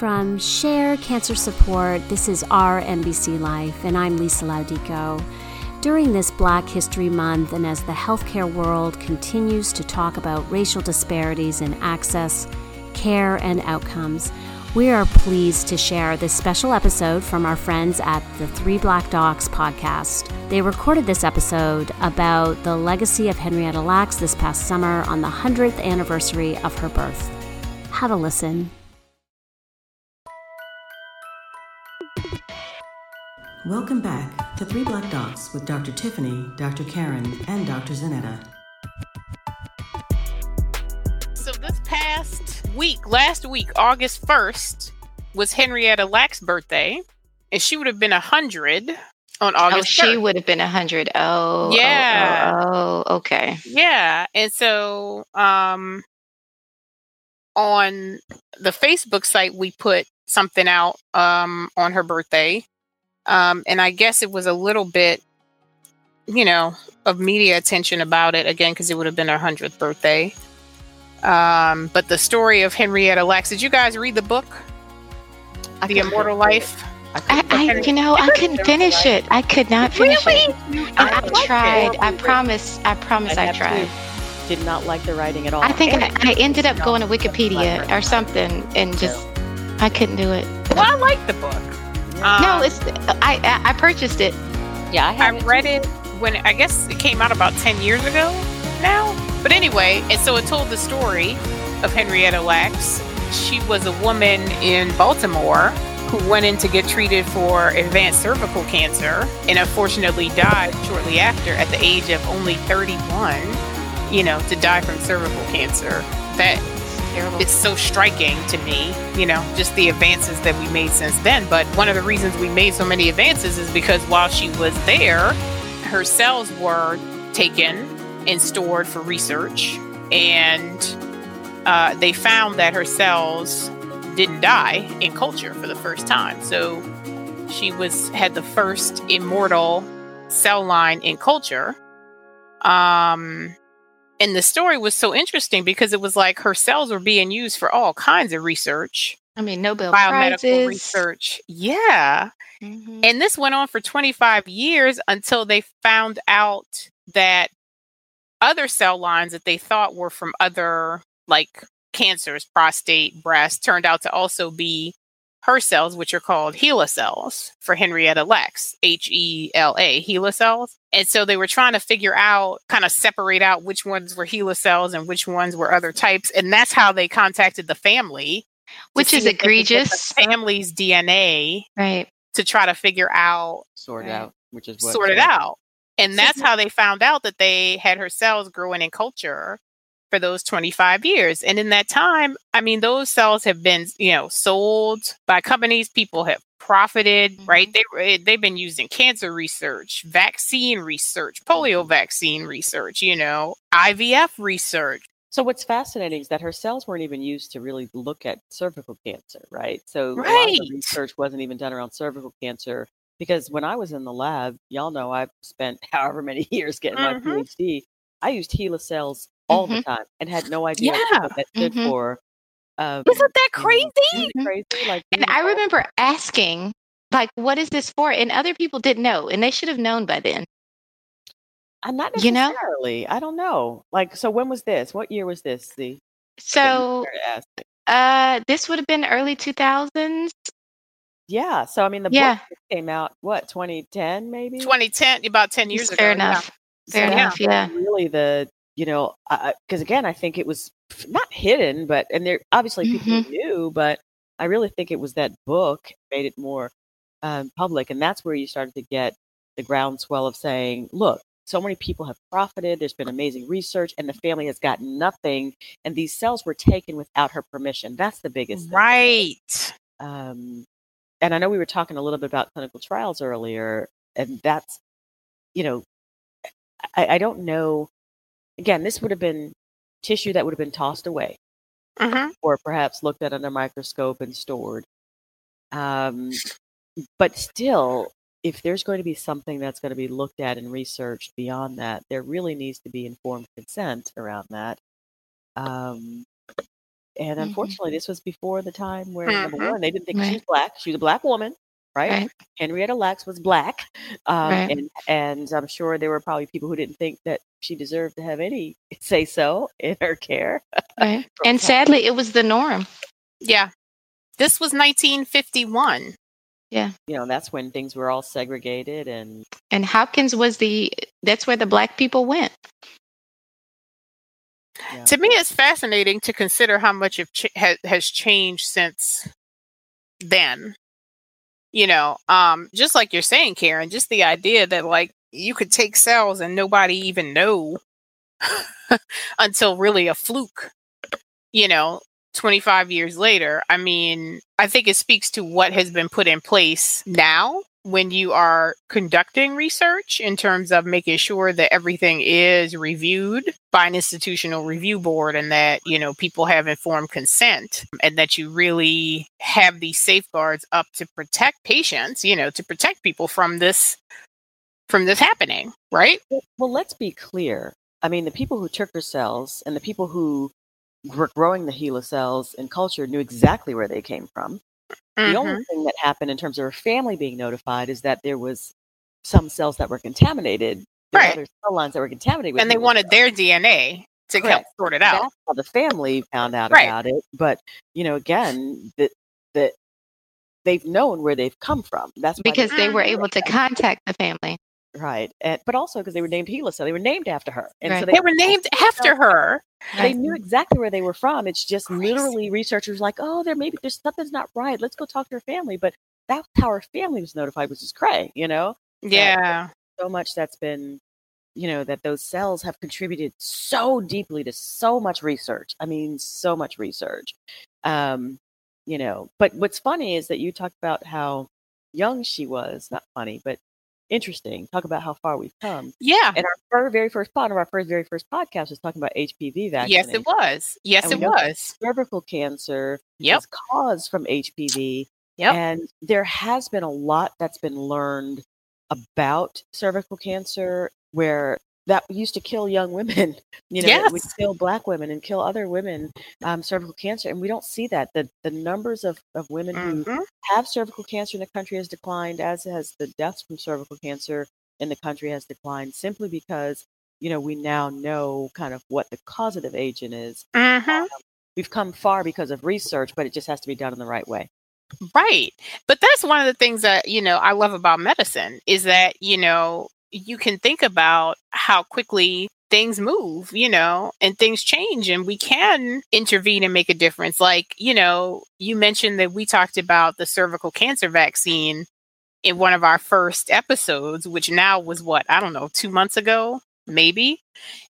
From Share Cancer Support, this is our MBC Life, and I'm Lisa Laudico. During this Black History Month, and as the healthcare world continues to talk about racial disparities in access, care, and outcomes, we are pleased to share this special episode from our friends at the Three Black Docs podcast. They recorded this episode about the legacy of Henrietta Lacks this past summer on the 100th anniversary of her birth. Have a listen. Welcome back to Three Black Docs with Dr. Tiffany, Dr. Karen, and Dr. Zanetta. So this past week, last week, August 1st, was Henrietta Lack's birthday, and she would have been 100 on Oh, August she 3rd. would have been a hundred. Oh, oh, Yeah. Oh, oh, okay. Yeah, and so um on the Facebook site we put something out um on her birthday. Um and I guess it was a little bit you know of media attention about it again because it would have been her 100th birthday. Um but the story of Henrietta Lacks did you guys read the book The Immortal Life? I, I, you know, I couldn't finish it. I could not finish it. And I, liked it. tried. I promise. I promise. I, have tried. too. Did not like the writing at all. I think I, I ended up going to Wikipedia or something and just I couldn't do it. Well, I like the book. No, Um, it's I, I I purchased it. yeah, I, I have read it when I guess it came out about 10 years ago now. But anyway, and so it told the story of Henrietta Lacks. She was a woman in Baltimore who went in to get treated for advanced cervical cancer and unfortunately died shortly after at the age of only 31, you know, to die from cervical cancer. That Terrible. it's so striking to me, you know, just the advances that we made since then. But one of the reasons we made so many advances is because while she was there, her cells were taken and stored for research, and uh, they found that her cells didn't die in culture for the first time. So she was had the first immortal cell line in culture. Um, and the story was so interesting because it was like her cells were being used for all kinds of research, I mean, Nobel biomedical prizes. research. Yeah. Mhm. And this went on for 25 years until they found out that other cell lines that they thought were from other like cancers, prostate, breast, turned out to also be her cells, which are called HeLa cells for Henrietta Lacks, H E L A, HeLa cells. And so they were trying to figure out, kind of separate out which ones were HeLa cells and which ones were other types. And that's how they contacted the family. Which is if they could get the egregious. Family's DNA Right. to try to figure out sort Right. out, which is what sort it out. And that's how they found out that they had her cells growing in culture for those 25 years. And in that time, I mean, those cells have been, you know, sold by companies. People have profited, right? They they've been used in cancer research, vaccine research, polio vaccine research, you know, IVF research. So what's fascinating is that her cells weren't even used to really look at cervical cancer, right? So a lot of the Right. research wasn't even done around cervical cancer because when I was in the lab, y'all know I've spent however many years getting my Mhm. PhD. I used HeLa cells all the time and had no idea Yeah. what that stood Mhm. for. Um, Isn't that you know, crazy? isn't crazy? Like, And you I remember asking, like, what is this for? And other people didn't know, and they should have known by then. I'm not you know? necessarily. I don't know. Like, so when was this? What year was this? The So, uh, this would have been early 2000s. Yeah. So I mean, the Yeah. book came out what 2010 maybe. 2010, about 10 years ago. Fair yeah. enough. Fair So enough. that's Yeah. Really, the you know, because again, I think it was not hidden, but and there obviously people Mm-hmm. knew, but I really think it was that book made it more um, public, and that's where you started to get the groundswell of saying, look. So many people have profited. There's been amazing research, and the family has gotten nothing. And these cells were taken without her permission. That's the biggest. Right. um, and I know we were talking a little bit about clinical trials earlier, and that's, you know, I, I don't know. Again, this would have been tissue that would have been tossed away, hmm or perhaps looked at under a microscope and stored. Um, but still, if there's going to be something that's going to be looked at and researched beyond that, there really needs to be informed consent around that. Um, And Mhm. unfortunately, this was before the time where number Mhm. one, they didn't think she was black. She was a black woman, right? Right. Henrietta Lacks was black, um, Right. and and I'm sure there were probably people who didn't think that she deserved to have any say so in her care. Right. And sadly, it was the norm. Yeah. This was 1951. Yeah. You know, that's when things were all segregated and And Hopkins was the, that's where the black people went. yeah. To me, it's fascinating to consider how much of ch- ha- has changed since then. You know, um, just like you're saying, Karen, just the idea that like you could take cells and nobody even know until really a fluke. You know, 25 years later. I mean, I think it speaks to what has been put in place now when you are conducting research in terms of making sure that everything is reviewed by an institutional review board and that you know people have informed consent and that you really have these safeguards up to protect patients you know to protect people from this from this happening right Well, well, let's be clear. I mean, the people who took her cells and the people who were growing the HeLa cells in culture knew exactly where they came from. The Mhm. only thing that happened in terms of her family being notified is that there was some cells that were contaminated. There Right. other cell lines that were contaminated. with and they HeLa wanted their dna to help sort it out That's how the family found out Right. about it. But you know, again, that that they've known where they've come from. That's why because they were Mhm. able to contact the family. Right, and, but also because they were named HeLa, so they were named after her, and so they, they were named after her they Right. knew exactly where they were from. It's just Crazy. literally researchers like, oh, there maybe there's something's not right. Let's go talk to her family. But that's how her family was notified, which is cray. You know, yeah so much that's been you know that those cells have contributed so deeply to so much research i mean so much research um you know but what's funny is that you talked about how young she was not funny but interesting talk about how far we've come. Yeah. And our very first part of our first very first podcast was talking about hpv vaccine yes it was. Yes it was. cervical cancer yep. is caused from hpv Yep. and there has been a lot that's been learned about cervical cancer where that used to kill young women. You know, it would Yes. kill black women and kill other women, um, cervical cancer. And we don't see that. The the numbers of, of women who Mhm. have cervical cancer in the country has declined, as has the deaths from cervical cancer in the country has declined simply because, you know, we now know kind of what the causative agent is. Mhm. We've come far because of research, but it just has to be done in the right way. Right. But that's one of the things that, you know, I love about medicine is that, you know, you can think about how quickly things move, you know, and things change and we can intervene and make a difference. Like, you know, you mentioned that we talked about the cervical cancer vaccine in one of our first episodes, which now was what, I don't know, two months ago, maybe.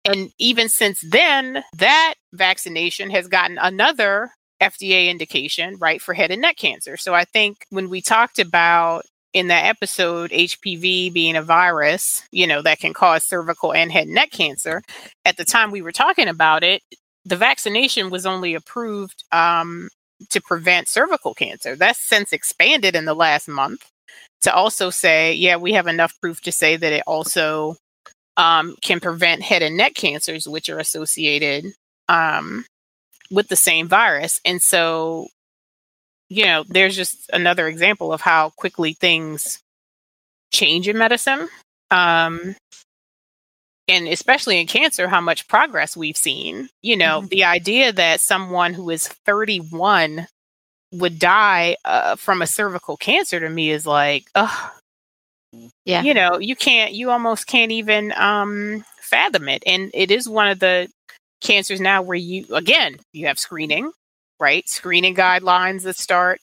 And even since then, that vaccination has gotten another FDA indication, right, for head and neck cancer. So I think when we talked about in that episode HPV being a virus, you know, that can cause cervical and head and neck cancer, at the time we were talking about it, the vaccination was only approved um, to prevent cervical cancer. That's since expanded in the last month to also say, yeah, we have enough proof to say that it also um, can prevent head and neck cancers, which are associated um, with the same virus. And so, you know, there's just another example of how quickly things change in medicine. Um, and especially in cancer, how much progress we've seen. You know, Mhm. the idea that someone who is 31 would die uh, from a cervical cancer to me is like, ugh, Yeah. you know, you can't, you almost can't even um, fathom it. And it is one of the cancers now where you, again, you have screening, right? Screening guidelines that start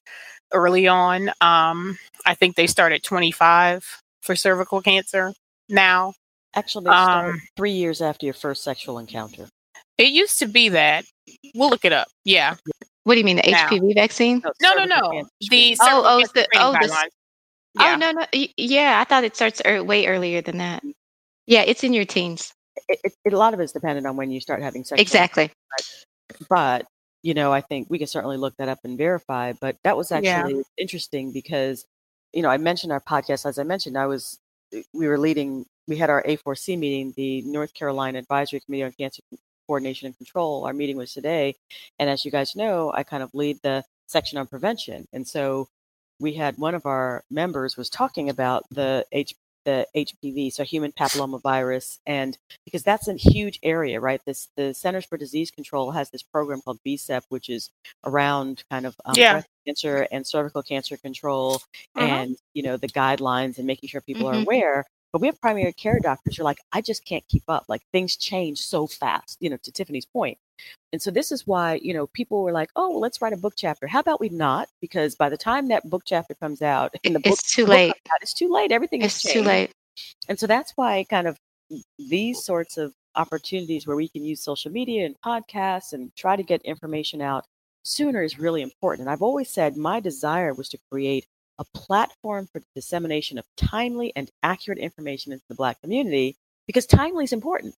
early on. Um, I think they start at 25 for cervical cancer now. Actually, they start Um, three years after your first sexual encounter. It used to be that. We'll look it up. Yeah. What do you mean, the Now. HPV vaccine? No, no, cervical no. The. Oh, oh, the- oh, the. Yeah. Oh no, no, yeah, I thought it starts er, way earlier than that. Yeah, it's in your teens. it, it, it- a lot of it's dependent on when you start having sexual Exactly. but you know i think we can certainly look that up and verify but that was Yeah. actually interesting because you know i mentioned our podcast as i mentioned i was eh, we were leading we had our a4c meeting the north carolina advisory committee on cancer coordination and control. Our meeting was today, and as you guys know, I kind of lead the section on prevention, and so we had one of our members was talking about the H the HPV, so human papillomavirus, and because that's a huge area, right? This the Centers for Disease Control has this program called BCEP, which is around kind of um, Yeah. breast cancer and cervical cancer control, Uh-huh. and you know the guidelines and making sure people are Mhm. aware. But we have primary care doctors who are like, I just can't keep up. Like things change so fast. You know, to Tiffany's point. And so this is why, you know, people were like, oh, well, let's write a book chapter. How about we not? Because by the time that book chapter comes out and the book, It's too late. out, it's too late. Everything It's is too late. And so that's why kind of these sorts of opportunities where we can use social media and podcasts and try to get information out sooner is really important. And I've always said my desire was to create a platform for the dissemination of timely and accurate information into the Black community because timely is important.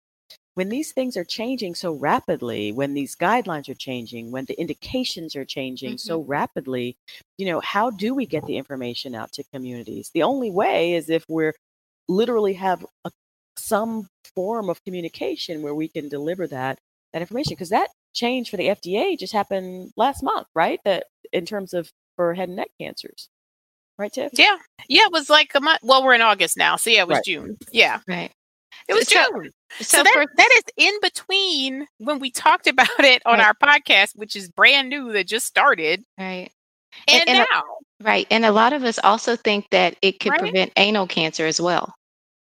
When these things are changing so rapidly, when these guidelines are changing, when the indications are changing mm-hmm. so rapidly, you know, how do we get the information out to communities? The only way is if we're literally have a, some form of communication where we can deliver that that information because that change for the FDA just happened last month, right? That in terms of for head and neck cancers, right, Tiff? Yeah. Yeah, it was like a month. Well, we're in August now. So yeah, it was Right. June. Yeah. Right. It was So- June. So, So, that, for, that is in between when we talked about it on Right. our podcast, which is brand new that just started, right. and, And- and- now. Right. And a lot of us also think that it could Right. prevent anal cancer as well.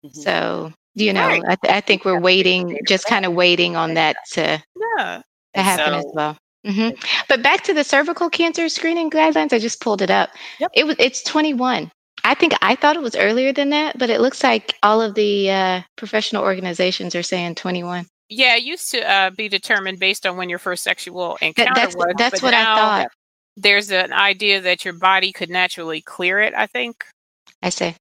Mhm. So, you know, Right. I, th- I think we're waiting, just kind of waiting on that to, Yeah. to And happen as so- well. hmm But back to the cervical cancer screening guidelines, I just pulled it up. Yep. It was it's 21. I think I thought it was earlier than that, but it looks like all of the uh, professional organizations are saying 21. Yeah, it used to uh, be determined based on when your first sexual That, encounter that's was. that's but what I now thought. There's an idea that your body could naturally clear it, I think. I say.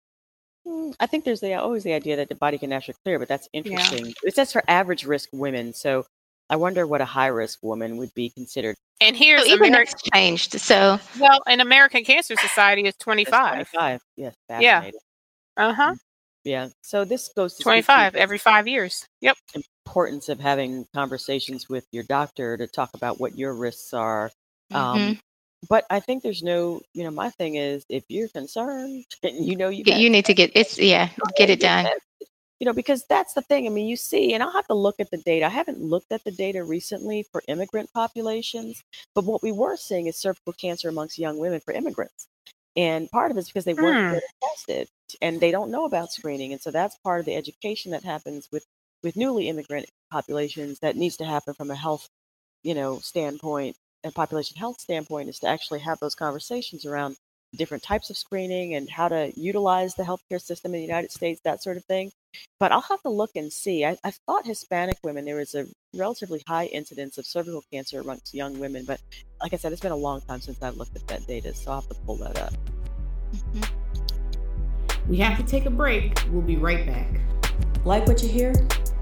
Mm, I think there's the, always the idea that the body can naturally clear, but that's interesting. It says for average risk women, so I wonder what a high risk woman would be considered. And here's So even Ameri- that's changed. So well, an American Cancer Society is 25. 25. Yes, Yeah. Uh huh. Yeah. So this goes to 25 every five years. Yep. importance of having conversations with your doctor to talk about what your risks are. Um, mhm. But I think there's no, you know, my thing is if you're concerned, you know, you you, got you need to get it's yeah, get it done. You know, because that's the thing. I mean, you see, and I'll have to look at the data. I haven't looked at the data recently for immigrant populations, but what we were seeing is cervical cancer amongst young women for immigrants. And part of it's because they weren't Hmm. tested and they don't know about screening. And so that's part of the education that happens with, with newly immigrant populations that needs to happen from a health, you know, standpoint and population health standpoint is to actually have those conversations around different types of screening and how to utilize the healthcare system in the United States, that sort of thing. But I'll have to look and see. I, I thought Hispanic women, there was a relatively high incidence of cervical cancer amongst young women. But like I said, it's been a long time since I've looked at that data, so I'll have to pull that up. Mhm. We have to take a break. We'll be right back. Like what you hear?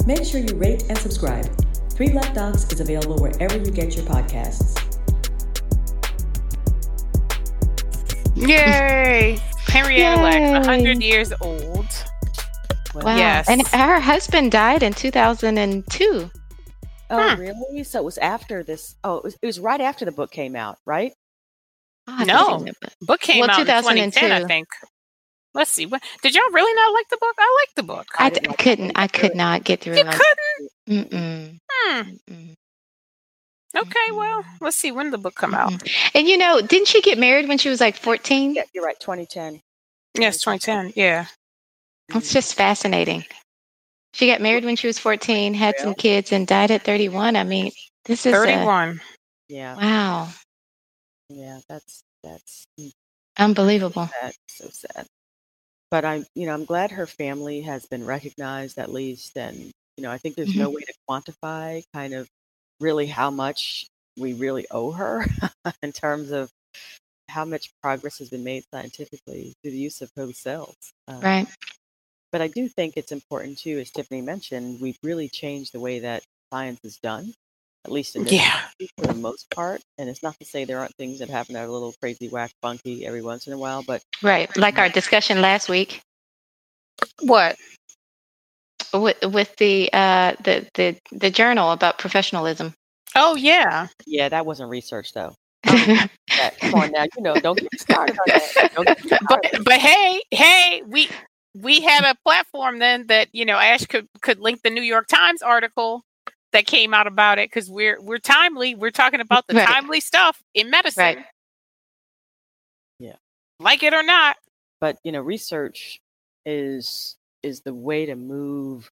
Make sure you rate and subscribe. Three Black Docs is available wherever you get your podcasts. Yay! Henrietta Lacks, Yay. 100 years old. Wow. Yes. And her husband died in 2002. Oh, Huh. really? So it was after this. Oh, it was, it was right after the book came out, right? I'll have to No. see Book came Well, out in 2010, I think. Let's see. What, did y'all really not like the book? I like the book. I, like couldn't. I could not get through You it. couldn't? Mm-mm, Hmm. mm-mm, Okay, well, let's see when the book come out. And you know, didn't she get married when she was like 14? Yeah, you're right. 2010. Yes, 2010. Yeah. It's just fascinating. She got married when she was 14, had some kids, and died at 31. I mean, this is a, 31. Yeah, wow, yeah. That's that's mm, unbelievable. sad. So sad. But I'm, you know, I'm glad her family has been recognized at least, and you know, I think there's no way to quantify kind of really how much we really owe her in terms of how much progress has been made scientifically through the use of those cells. Um, Right. But I do think it's important too, as Tiffany mentioned, we've really changed the way that science is done, at least in this Yeah. country for the most part. And it's not to say there aren't things that happen that are a little crazy, whack, funky every once in a while, but Right. Like our discussion last week What? with with the uh the the the journal about professionalism. Oh yeah. Yeah, that wasn't research though. Yeah, come on now, you know, don't get started on that. Don't get me But but hey, hey, we we had a platform then that, you know, Ash could could link the New York Times article that came out about it because we're we're timely. We're talking about the Right. timely stuff in medicine. Right. Yeah. Like it or not. but you know research is is the way to move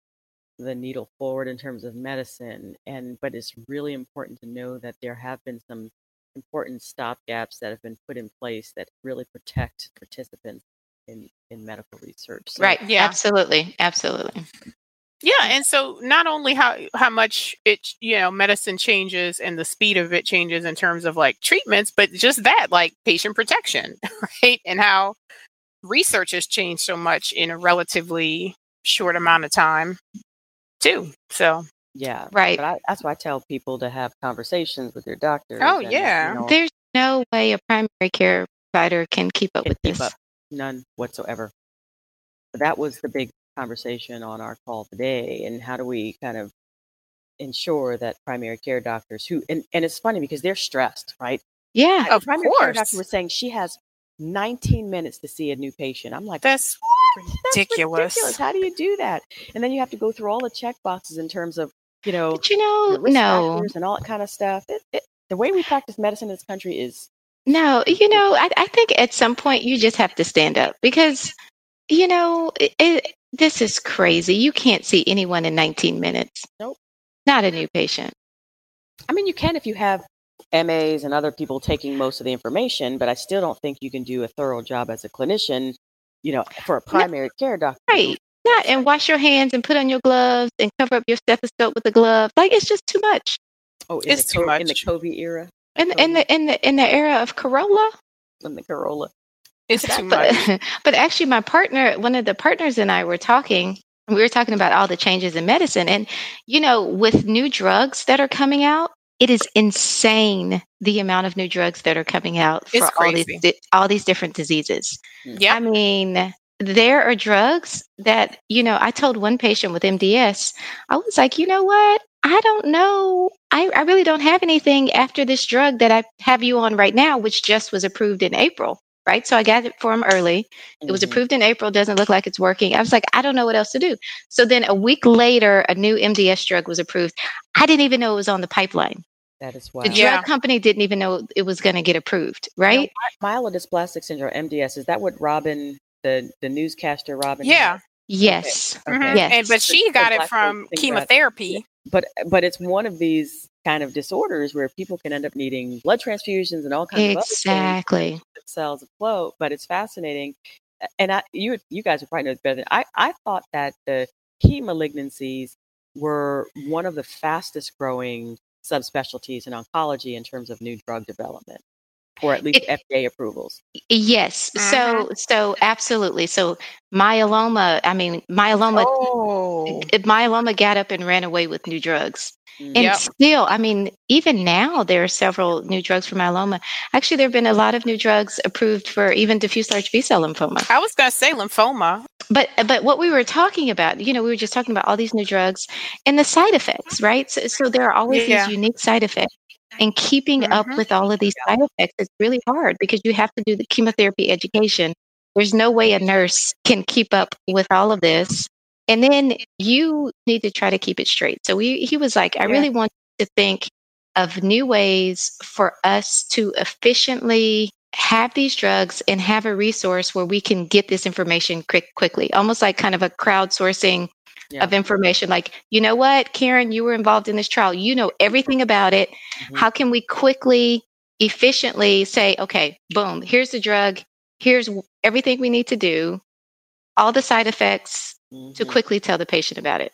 the needle forward in terms of medicine and but it's really important to know that there have been some important stopgaps that have been put in place that really protect participants in in medical research So, right. Yeah. Absolutely. Absolutely. Yeah, and so not only how how much it you know medicine changes and the speed of it changes in terms of like treatments, but just that like patient protection, right? And how research has changed so much in a relatively short amount of time, too. So yeah Right. but I, that's why i tell people to have conversations with their doctors Oh, and, you yeah. know, There's no way a primary care provider can keep up can with keep this. up. None whatsoever. But that was the big conversation on our call today. And how do we kind of ensure that primary care doctors who, and, and it's funny because they're stressed, right? Yeah. Of primary care course. doctor was saying she has 19 minutes to see a new patient. I'm like, that's That's ridiculous. ridiculous. How do you do that? And then you have to go through all the check boxes in terms of, you know, But you know, no, and all that kind of stuff. It, it, the way we practice medicine in this country is no, you know, I, I think at some point you just have to stand up because, you know, it, it, this is crazy. You can't see anyone in 19 minutes. Nope. Not a new patient. I mean, you can if you have MAs and other people taking most of the information, but I still don't think you can do a thorough job as a clinician, you know, for a primary care doctor. Right. Not and wash your hands and put on your gloves and cover up your stethoscope with a glove. Like it's just too much. Oh, It's too co- in the much. COVID era, In in the in the in the era of Corolla. in the Corolla. it's too much. But, but actually, my partner, one of the partners and I were talking. and We were talking about all the changes in medicine, and you know, with new drugs that are coming out, it is insane the amount of new drugs that are coming out for It's all these di- all these different diseases. Hmm. Yeah. I mean, there are drugs that you know. I told one patient with MDS, I was like, you know what? I don't know. I, I really don't have anything after this drug that I have you on right now, which just was approved in April. Right. So I got it for him early. It was Mhm. approved in April, doesn't look like it's working. I was like, I don't know what else to do. So then a week later, a new MDS drug was approved. I didn't even know it was on the pipeline. That is why. The drug Yeah. company didn't even know it was going to get approved, right? Myelodysplastic syndrome, MDS, is that what Robin, the, the newscaster Robin? Yeah. had? Yes. Okay. Mhm. Yes. And but she got it from folks think chemotherapy. But but it's one of these kind of disorders where people can end up needing blood transfusions and all kinds of other Exactly. cells afloat. But it's fascinating, and I you you guys would probably know better than I. I thought that the heme malignancies were one of the fastest growing subspecialties in oncology in terms of new drug development, or at least It- FDA approvals. Yes. So so absolutely. So myeloma, I mean myeloma Oh. myeloma got up and ran away with new drugs. Mm. And Yep. still, I mean, even now there are several new drugs for myeloma. Actually, there have been a lot of new drugs approved for even diffuse large B cell lymphoma. I was gonna say lymphoma. But but what we were talking about, you know, we were just talking about all these new drugs and the side effects, right? So, so there are always Yeah. these unique side effects. And keeping up Mhm. with all of these side effects is really hard because you have to do the chemotherapy education. There's no way a nurse can keep up with all of this. And then you need to try to keep it straight. So we, he was like, I Yeah. really want to think of new ways for us to efficiently have these drugs and have a resource where we can get this information quick, quickly, almost like kind of a crowdsourcing Yeah. of information. Like, you know what, Karen, you were involved in this trial. You know everything about it. Mhm. How can we quickly, efficiently say, okay, boom, here's the drug, here's everything we need to do, all the side effects to Mhm. quickly tell the patient about it.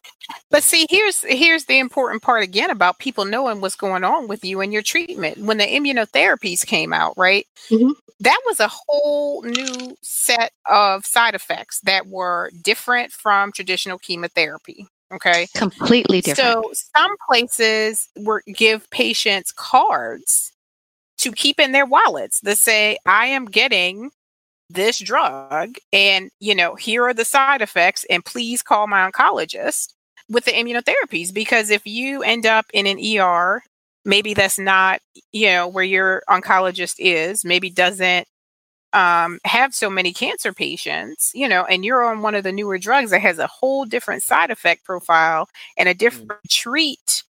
But see, here's here's the important part again about people knowing what's going on with you and your treatment. When the immunotherapies came out, right? Mhm. That was a whole new set of side effects that were different from traditional chemotherapy. Okay. Completely different. So some places were give patients cards to keep in their wallets that say, I am getting this drug and you know here are the side effects and please call my oncologist with the immunotherapies because if you end up in an ER, maybe that's not, you know, where your oncologist is, maybe doesn't um, have so many cancer patients, you know, and you're on one of the newer drugs that has a whole different side effect profile and a Mm. different treat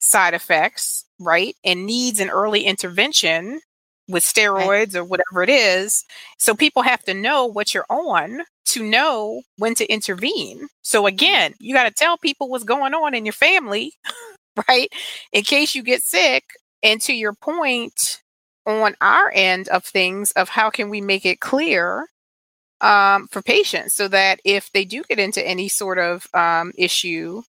side effects, right? And needs an early intervention with steroids or whatever it is. So people have to know what you're on to know when to intervene. So again, you got to tell people what's going on in your family, right? In case you get sick. And to your point, on our end of things of how can we make it clear um, for patients so that if they do get into any sort of um, issue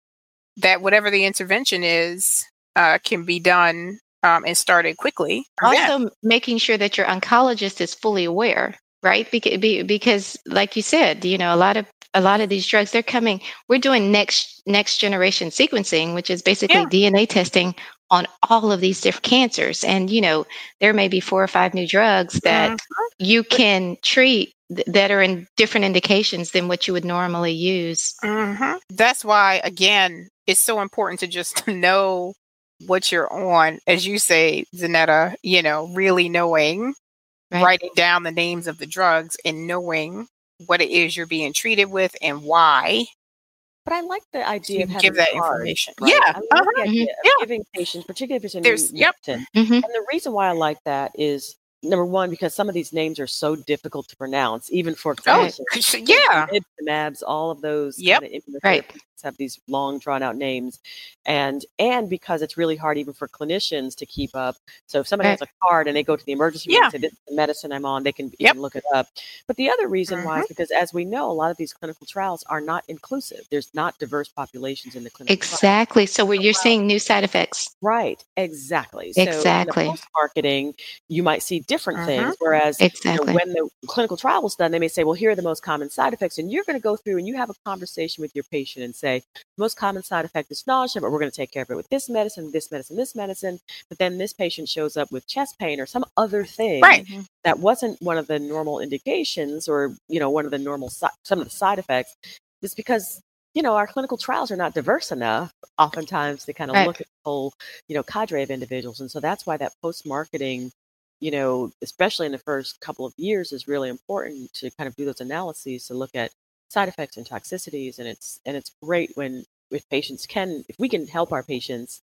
that whatever the intervention is uh, can be done um, and started quickly Yeah. also making sure that your oncologist is fully aware right because, because like you said you know a lot of a lot of these drugs they're coming we're doing next next generation sequencing which is basically Yeah. dna testing on all of these different cancers and you know there may be four or five new drugs that Mhm. you can treat that are in different indications than what you would normally use Mhm. That's why, again, it's so important to just know what you're on, as you say, Zanetta. You know, really knowing, Right. writing down the names of the drugs, and knowing what it is you're being treated with and why. But I like the idea you of give that cards, information. right? Yeah, I like uh-huh, of yeah. giving patients, particularly if it's a new There's- yep. medicine. hmm And the reason why I like that is number one, because some of these names are so difficult to pronounce, even for Oh, clinicians. yeah. Mabs, all of those Yep. kind of Right. Have these long drawn out names. And and because it's really hard even for clinicians to keep up. So if somebody Right. has a card and they go to the emergency room Yeah. and say this is the medicine I'm on, they can, Yep. can look it up. But the other reason why Mhm. is because as we know, a lot of these clinical trials are not inclusive. There's not diverse populations in the clinical trials. exactly so where you're seeing new side effects Right, exactly. So Exactly. marketing, you might see different Mhm. things. Whereas you know, exactly when the clinical trial was done, they may say, well, here are the most common side effects. And you're going to go through and you have a conversation with your patient and say, the most common side effect is nausea, but we're going to take care of it with this medicine, this medicine, this medicine. But then this patient shows up with chest pain or some other thing Right. Mhm. that wasn't one of the normal indications or, you know, one of the normal, si- some of the side effects. It's because you know, our clinical trials are not diverse enough oftentimes to kind of Right. look at the whole, you know, cadre of individuals. And so that's why that post marketing, you know, especially in the first couple of years is really important to kind of do those analyses to look at side effects and toxicities. And it's and it's great when if patients can if we can help our patients,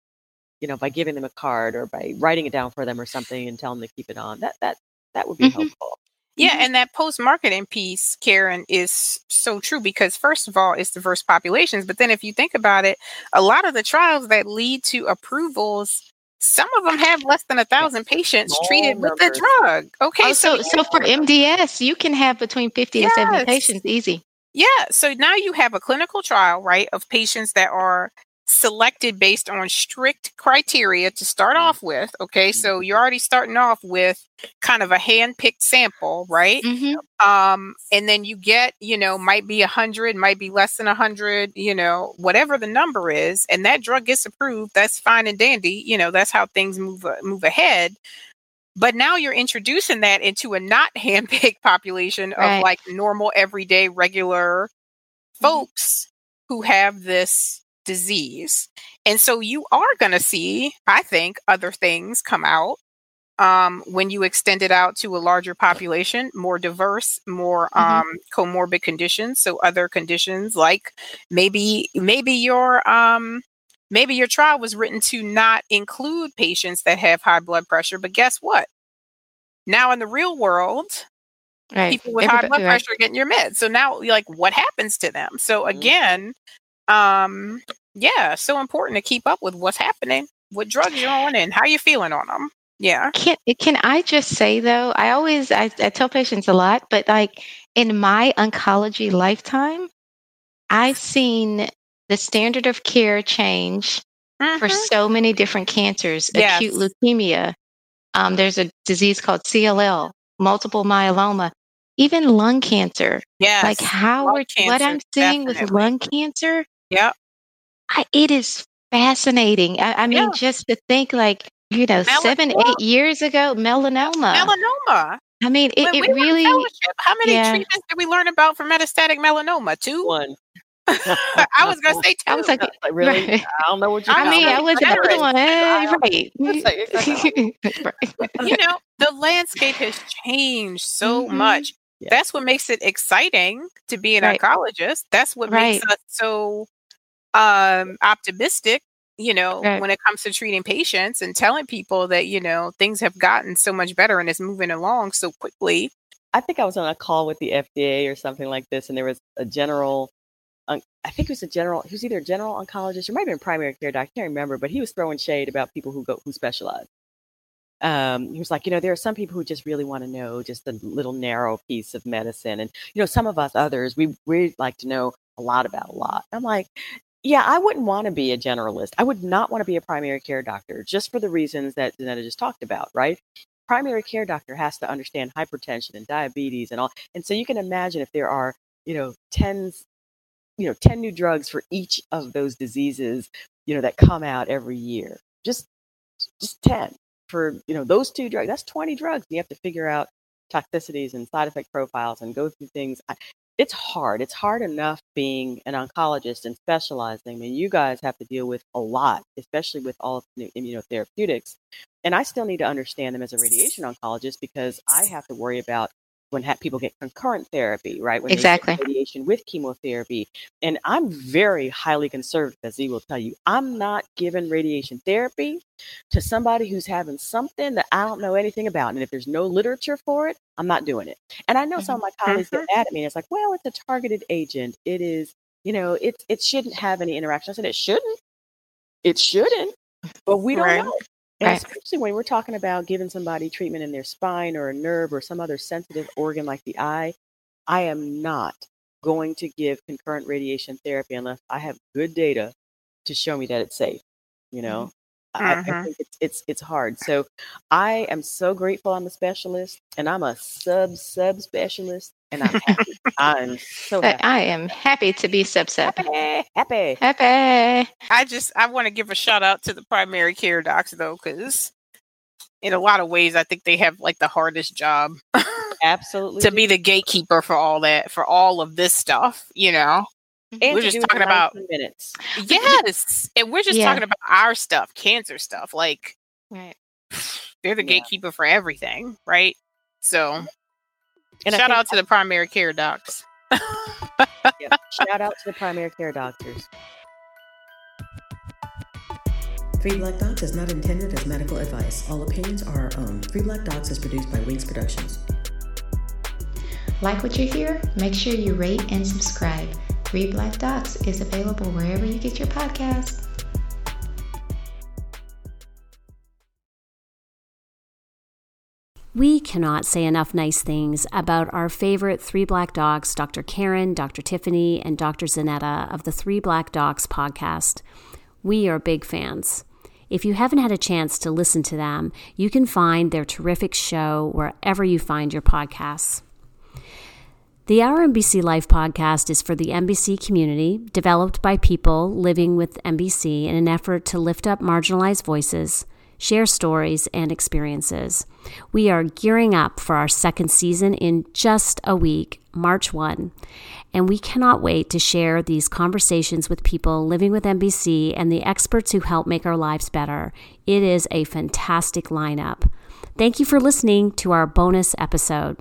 you know, by giving them a card or by writing it down for them or something and tell them to keep it on, that that that would be Mhm. helpful. Yeah, Mhm. and that post marketing piece, Karen, is so true because first of all, it's diverse populations. But then if you think about it, a lot of the trials that lead to approvals, some of them have less than a thousand patients Small treated with the drug. Okay, Oh, so, so for MDS, you can have between 50 to 70 patients easy. Yeah, so now you have a clinical trial, right, of patients that are selected based on strict criteria to start Mhm. off with. Okay, so you're already starting off with kind of a hand-picked sample, right? hmm um and then you get you know might be a hundred might be less than a hundred you know whatever the number is and that drug gets approved that's fine and dandy you know that's how things move uh, move ahead but now you're introducing that into a not handpicked population of Right. like normal everyday regular folks who have this disease and so you are going to see i think other things come out um, when you extend it out to a larger population, more diverse, more Mhm. um, comorbid conditions. So other conditions like maybe maybe your um, maybe your trial was written to not include patients that have high blood pressure, but guess what? Now in the real world, Right. people with high Everybody- blood right. pressure are getting your meds. So now, like, what happens to them? So Mhm. again, um, yeah, so important to keep up with what's happening, what drugs you're on, and how you're feeling on them. Yeah. Can can I just say though? I always I, I tell patients a lot, but like in my oncology lifetime, I've seen the standard of care change for Mhm. so many different cancers. Acute leukemia. Um, there's a disease called CLL, multiple myeloma, even lung cancer. Yes. Like how lung we're, what I'm seeing with lung cancer, Yeah, I, it is fascinating. I, I mean, Yeah. just to think like, you know, seven, eight years ago, melanoma. Melanoma. I mean, it, it we really, how many yeah. treatments did we learn about for metastatic melanoma? Two? One. I was gonna say two. I was like, Like, really? right. I don't know what you're I I mean, know, I was better another is one. like- it's Right. Right. you know, the landscape has changed so Mhm. much. Yeah. That's what makes it exciting to be an Right. oncologist. That's what makes us so um optimistic, you know, Right. when it comes to treating patients and telling people that, you know, things have gotten so much better and it's moving along so quickly. I think I was on a call with the FDA or something like this, and there was a general. I think it was a general. He was either a general oncologist or might have been a primary care doctor. I can't remember, but he was throwing shade about people who go who specialize. Um, he was like, you know, there are some people who just really want to know just a little narrow piece of medicine, and you know, some of us others, we we like to know a lot about a lot. I'm like, yeah, I wouldn't want to be a generalist. I would not want to be a primary care doctor, just for the reasons that Zanetta just talked about, right? primary care doctor has to understand hypertension and diabetes and all. And so you can imagine if there are, you know, tens, you know, 10 new drugs for each of those diseases, you know, that come out every year. Just just 10 for, you know, those two drugs. That's 20 drugs. You have to figure out toxicities and side effect profiles and go through things. It's hard. It's hard enough being an oncologist and specializing. I mean, you guys have to deal with a lot, especially with all of the new immunotherapeutics. And I still need to understand them as a radiation oncologist because I have to worry about when ha- people get concurrent therapy, right? When Exactly. radiation with chemotherapy. And I'm very highly conservative, as he will tell you. I'm not giving radiation therapy to somebody who's having something that I don't know anything about. And if there's no literature for it, I'm not doing it. And I know some of my mm-hmm. colleagues get mm-hmm. mad at me. And it's like, well, it's a targeted agent. It is, you know, it, it shouldn't have any interaction. I said, it shouldn't. It shouldn't. But we don't Right. know. And Right. especially when we're talking about giving somebody treatment in their spine or a nerve or some other sensitive organ like the eye, I am not going to give concurrent radiation therapy unless I have good data to show me that it's safe. You know, I, I Mhm. think it's, it's it's hard. So I am so grateful I'm a specialist and I'm a sub sub specialist and I'm happy. I'm so happy. I am happy to be sub sub. Happy, happy. Happy. I just I want to give a shout out to the primary care docs though, because in a lot of ways I think they have like the hardest job Absolutely. to be the gatekeeper for all that, for all of this stuff, you know. and we're just talking about- minutes. Yes. and we're just Yeah. talking about our stuff, cancer stuff. Like Right. they're the Yeah. gatekeeper for everything, right? So And shout out to the primary care docs. yeah, shout out to the primary care doctors. Three Black Docs is not intended as medical advice. All opinions are our own. Three Black Docs is produced by Wings Productions. Like what you hear? Make sure you rate and subscribe. Three Black Docs is available wherever you get your podcasts. We cannot say enough nice things about our favorite three black docs, Dr. Karen, Dr. Tiffany, and Dr. Zanetta of the Three Black Docs podcast. We are big fans. If you haven't had a chance to listen to them, you can find their terrific show wherever you find your podcasts. The Our MBC Life podcast is for the MBC community, developed by people living with MBC in an effort to lift up marginalized voices, share stories, and experiences. We are gearing up for our second season in just a week, March 1, and we cannot wait to share these conversations with people living with MBC and the experts who help make our lives better. It is a fantastic lineup. Thank you for listening to our bonus episode.